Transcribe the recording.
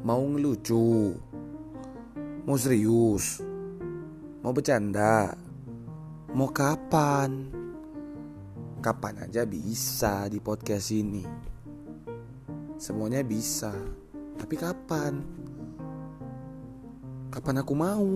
Mau ngelucu? Mau serius? Mau bercanda? Mau kapan? Kapan aja bisa di podcast ini. Semuanya bisa. Tapi kapan? Kapan aku mau?